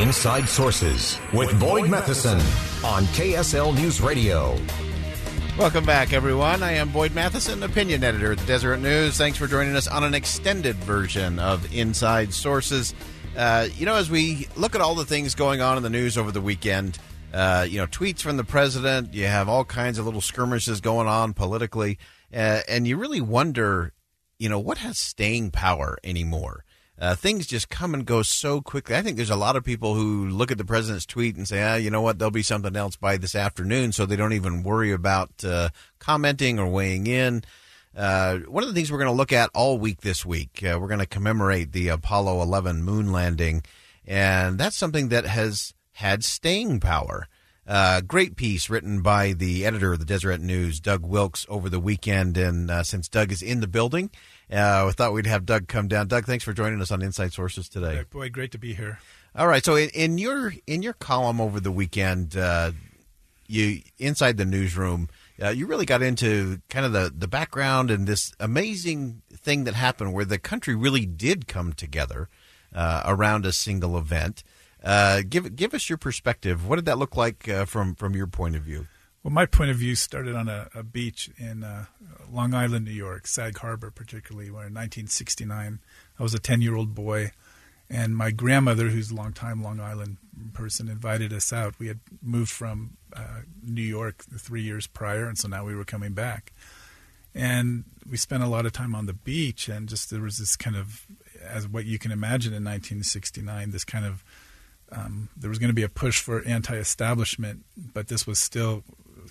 Inside Sources with Boyd Matheson on KSL News Radio. Welcome back, everyone. I am Boyd Matheson, opinion editor at the Deseret News. Thanks for joining us on an extended version of Inside Sources. Uh, you know, as we look at all the things going on in the news over the weekend, uh, you know, tweets from the president, you have all kinds of little skirmishes going on politically, uh, and you really wonder, you know, what has staying power anymore? Uh, things just come and go so quickly. I think there's a lot of people who look at the president's tweet and say, ah, you know what, there'll be something else by this afternoon, so they don't even worry about uh, commenting or weighing in. Uh, one of the things we're going to look at all week this week, uh, we're going to commemorate the Apollo 11 moon landing, and that's something that has had staying power. Uh, great piece written by the editor of the Deseret News, Doug Wilks, over the weekend. And uh, since Doug is in the building, uh, we thought we'd have Doug come down. Doug, thanks for joining us on Inside Sources today. Boy, great to be here. All right. So in, in your in your column over the weekend, uh, you inside the newsroom, uh, you really got into kind of the the background and this amazing thing that happened where the country really did come together uh, around a single event. Uh, give give us your perspective. What did that look like uh, from from your point of view? Well, my point of view started on a, a beach in uh, Long Island, New York, Sag Harbor, particularly, where in 1969 I was a 10 year old boy, and my grandmother, who's a long-time Long Island person, invited us out. We had moved from uh, New York three years prior, and so now we were coming back. And we spent a lot of time on the beach, and just there was this kind of, as what you can imagine in 1969, this kind of um, there was going to be a push for anti-establishment, but this was still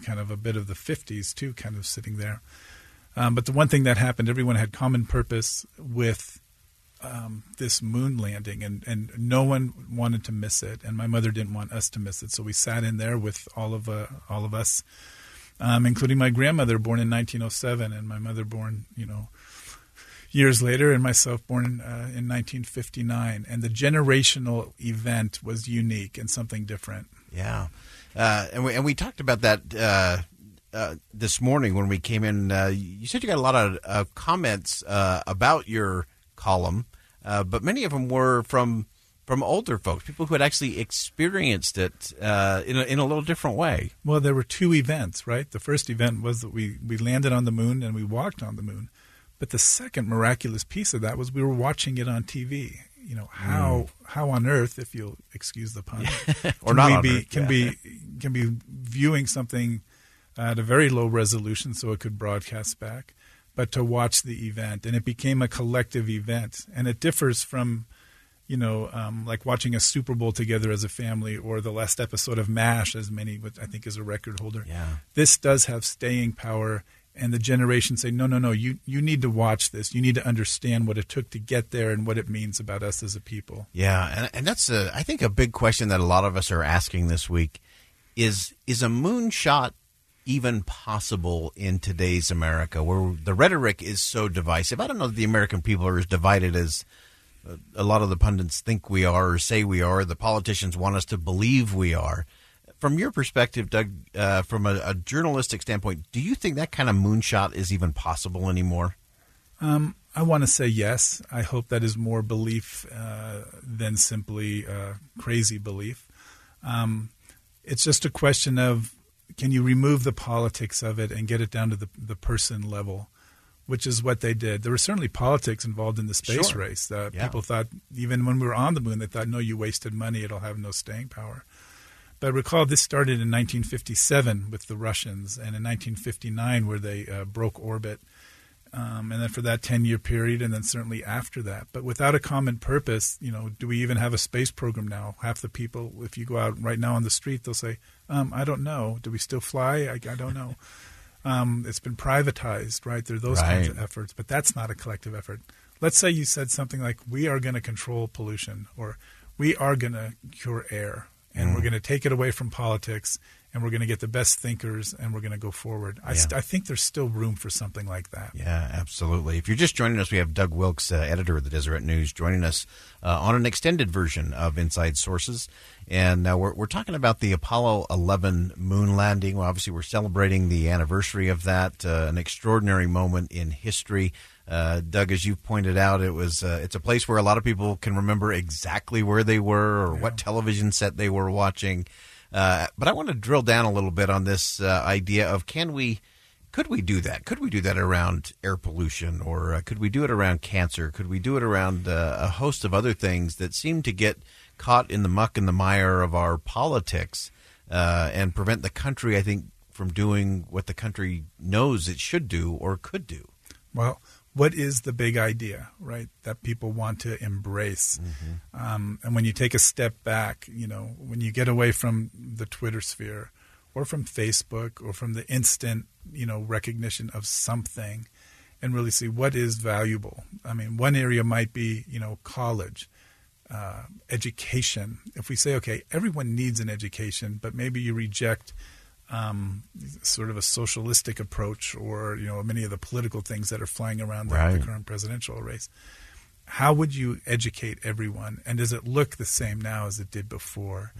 kind of a bit of the 50s too, kind of sitting there. Um, but the one thing that happened, everyone had common purpose with um, this moon landing, and, and no one wanted to miss it, and my mother didn't want us to miss it, so we sat in there with all of uh, all of us, um, including my grandmother, born in 1907, and my mother, born you know years later, and myself born uh, in 1959. And the generational event was unique and something different. Yeah, uh, and we and we talked about that. Uh, uh this morning when we came in, uh, you said you got a lot of uh, comments about your column, but many of them were from from older folks, people who had actually experienced it uh, in, a, in a little different way. Well, there were two events, right? The first event was that we, we landed on the moon and we walked on the moon. But the second miraculous piece of that was we were watching it on TV. You know how mm. how on earth, if you'll excuse the pun, or not be earth, can yeah. be can be viewing something at a very low resolution so it could broadcast back, but to watch the event and it became a collective event and it differs from you know, um, like watching a Super Bowl together as a family, or the last episode of MASH, as many, which I think is a record holder. Yeah. This does have staying power, and the generation say, no, no, no, you, you need to watch this. You need to understand what it took to get there and what it means about us as a people. Yeah, and, and that's, a, I think, a big question that a lot of us are asking this week is, is a moonshot even possible in today's America where the rhetoric is so divisive? I don't know that the American people are as divided as uh, a lot of the pundits think we are or say we are. The politicians want us to believe we are from your perspective, Doug, uh, from a, a, journalistic standpoint, do you think that kind of moonshot is even possible anymore? Um, I want to say yes. I hope that is more belief uh, than simply uh, crazy belief. Um, it's just a question of can you remove the politics of it and get it down to the, the person level, which is what they did. There was certainly politics involved in the space sure. race. Uh, yeah. People thought, even when we were on the moon, they thought, no, you wasted money, it'll have no staying power. But recall this started in 1957 with the Russians, and in 1959 where they uh, broke orbit, um, and then for that 10 year period, and then certainly after that. But without a common purpose, you know, do we even have a space program now? Half the people, if you go out right now on the street, they'll say, um, "I don't know. Do we still fly? I, I don't know." Um, it's been privatized, right? There are those right. kinds of efforts, but that's not a collective effort. Let's say you said something like, "We are going to control pollution," or we are going to cure air, and we're mm. going to take it away from politics, and we're going to get the best thinkers, and we're going to go forward. I, st- I think there's still room for something like that. Yeah, absolutely. If you're just joining us, we have Doug Wilks, uh, editor of the Deseret News, joining us uh, on an extended version of Inside Sources. And uh, we're, we're talking about the Apollo 11 moon landing. Well, obviously, we're celebrating the anniversary of that, uh, an extraordinary moment in history. Uh, Doug, as you pointed out, it was uh, it's a place where a lot of people can remember exactly where they were or what television set they were watching. Uh, but I want to drill down a little bit on this uh, idea of can we, could we do that? Could we do that around air pollution, or uh, could we do it around cancer? Could we do it around uh, a host of other things that seem to get caught in the muck and the mire of our politics uh, and prevent the country, I think, from doing what the country knows it should do or could do? Well, what is the big idea, right, that people want to embrace? Mm-hmm. Um, and when you take a step back, you know, when you get away from the Twitter sphere or from Facebook or from the instant, you know, recognition of something and really see what is valuable. I mean, one area might be, you know, college. Uh, education. If we say, okay, everyone needs an education, but maybe you reject um, sort of a socialistic approach or you know many of the political things that are flying around the, Right. the current presidential race. How would you educate everyone, and does it look the same now as it did before?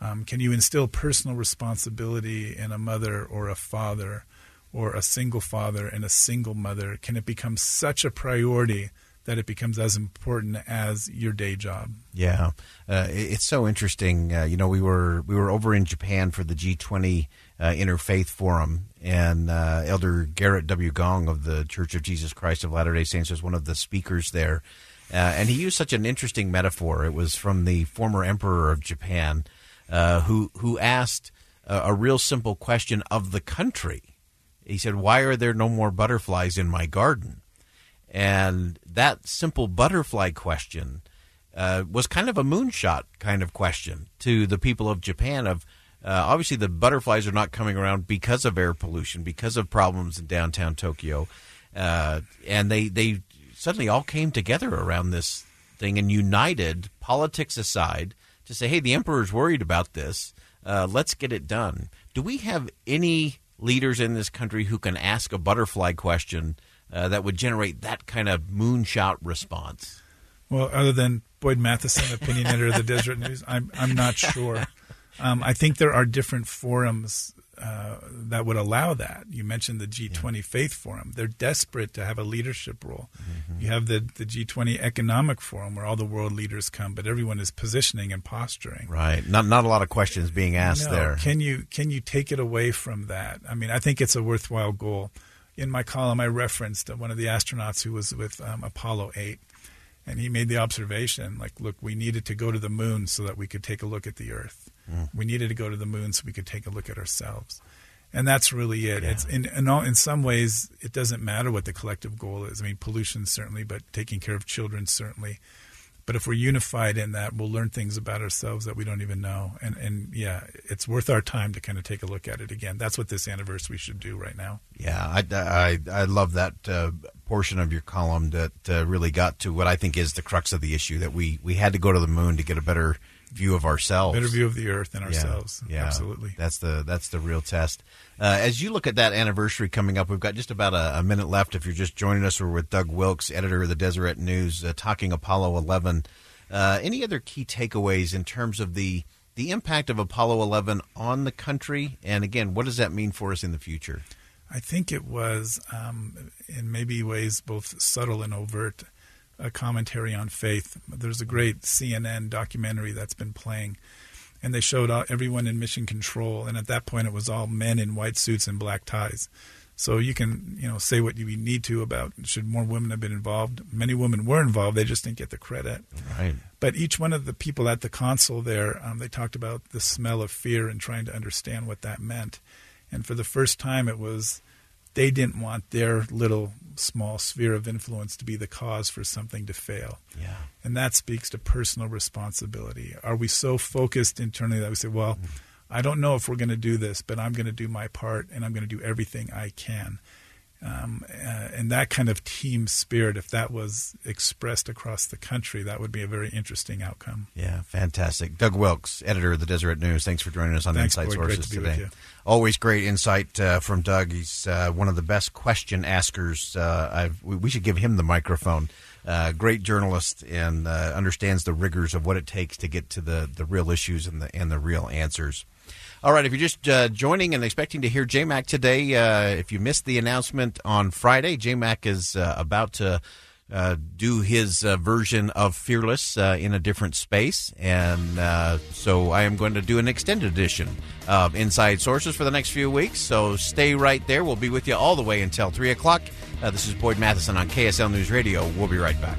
Um, can you instill personal responsibility in a mother or a father, or a single father and a single mother? Can it become such a priority that it becomes as important as your day job? Yeah, uh, it- it's so interesting. Uh, you know, we were we were over in Japan for the G20 uh, Interfaith Forum, and uh, Elder Garrett W. Gong of the Church of Jesus Christ of Latter Day Saints was one of the speakers there, uh, and he used such an interesting metaphor. It was from the former Emperor of Japan, uh, who who asked a real simple question of the country. He said, "Why are there no more butterflies in my garden?" And that simple butterfly question uh, was kind of a moonshot kind of question to the people of Japan. Of uh, obviously, the butterflies are not coming around because of air pollution, because of problems in downtown Tokyo, uh, and they they suddenly all came together around this thing and united, politics aside, to say, "Hey, the emperor's worried about this. Uh, let's get it done." Do we have any leaders in this country who can ask a butterfly question uh, that would generate that kind of moonshot response? Well, other than Boyd Matheson, opinion editor of the Deseret News, I'm I'm not sure. Um, I think there are different forums uh, that would allow that. You mentioned the G20 Faith Forum; they're desperate to have a leadership role. You have the the G20 Economic Forum, where all the world leaders come, but everyone is positioning and posturing. Right. Not not a lot of questions being asked No, there. Can you can you take it away from that? I mean, I think it's a worthwhile goal. In my column, I referenced one of the astronauts who was with um, Apollo 8, and he made the observation, like, look, we needed to go to the moon so that we could take a look at the Earth. We needed to go to the moon so we could take a look at ourselves. And that's really it. It's in in, all, in some ways, it doesn't matter what the collective goal is. I mean, pollution certainly, but taking care of children certainly. But if we're unified in that, we'll learn things about ourselves that we don't even know. And and yeah, it's worth our time to kind of take a look at it again. That's what this anniversary should do right now. Yeah, I, I, I love that uh, portion of your column that uh, really got to what I think is the crux of the issue that we, we had to go to the moon to get a better view of ourselves. Better view of the earth and Yeah, ourselves. Yeah, Absolutely. That's the that's the real test. Uh, as you look at that anniversary coming up, we've got just about a, a minute left. If you're just joining us, we're with Doug Wilks, editor of the Deseret News, uh, talking Apollo 11. Uh, any other key takeaways in terms of the the impact of Apollo 11 on the country, and again, what does that mean for us in the future? I think it was, um, in maybe ways both subtle and overt, a commentary on faith. There's a great CNN documentary that's been playing, and they showed everyone in mission control, and at that point it was all men in white suits and black ties. So you can, you know, say what you need to about should more women have been involved. Many women were involved; they just didn't get the credit. Right. But each one of the people at the console there, um, they talked about the smell of fear and trying to understand what that meant. And for the first time, it was they didn't want their little small sphere of influence to be the cause for something to fail. Yeah. And that speaks to personal responsibility. Are we so focused internally that we say, well, mm-hmm. I don't know if we're going to do this, but I'm going to do my part and I'm going to do everything I can. Um, uh, and that kind of team spirit, if that was expressed across the country, that would be a very interesting outcome. Yeah, fantastic. Doug Wilks, editor of the Deseret News. Thanks for joining us on Thanks, Inside Boyd. Sources to today. Always great insight uh, from Doug. He's uh, one of the best question askers. Uh, I've, we, we should give him the microphone. Uh, great journalist and uh, understands the rigors of what it takes to get to the, the real issues and the and the real answers. All right, if you're just uh, joining and expecting to hear JMac today, uh, if you missed the announcement on Friday, JMac is uh, about to uh, do his uh, version of Fearless uh, in a different space. And so I am going to do an extended edition of Inside Sources for the next few weeks. So stay right there. We'll be with you all the way until 3 o'clock. This is Boyd Matheson on KSL News Radio. We'll be right back.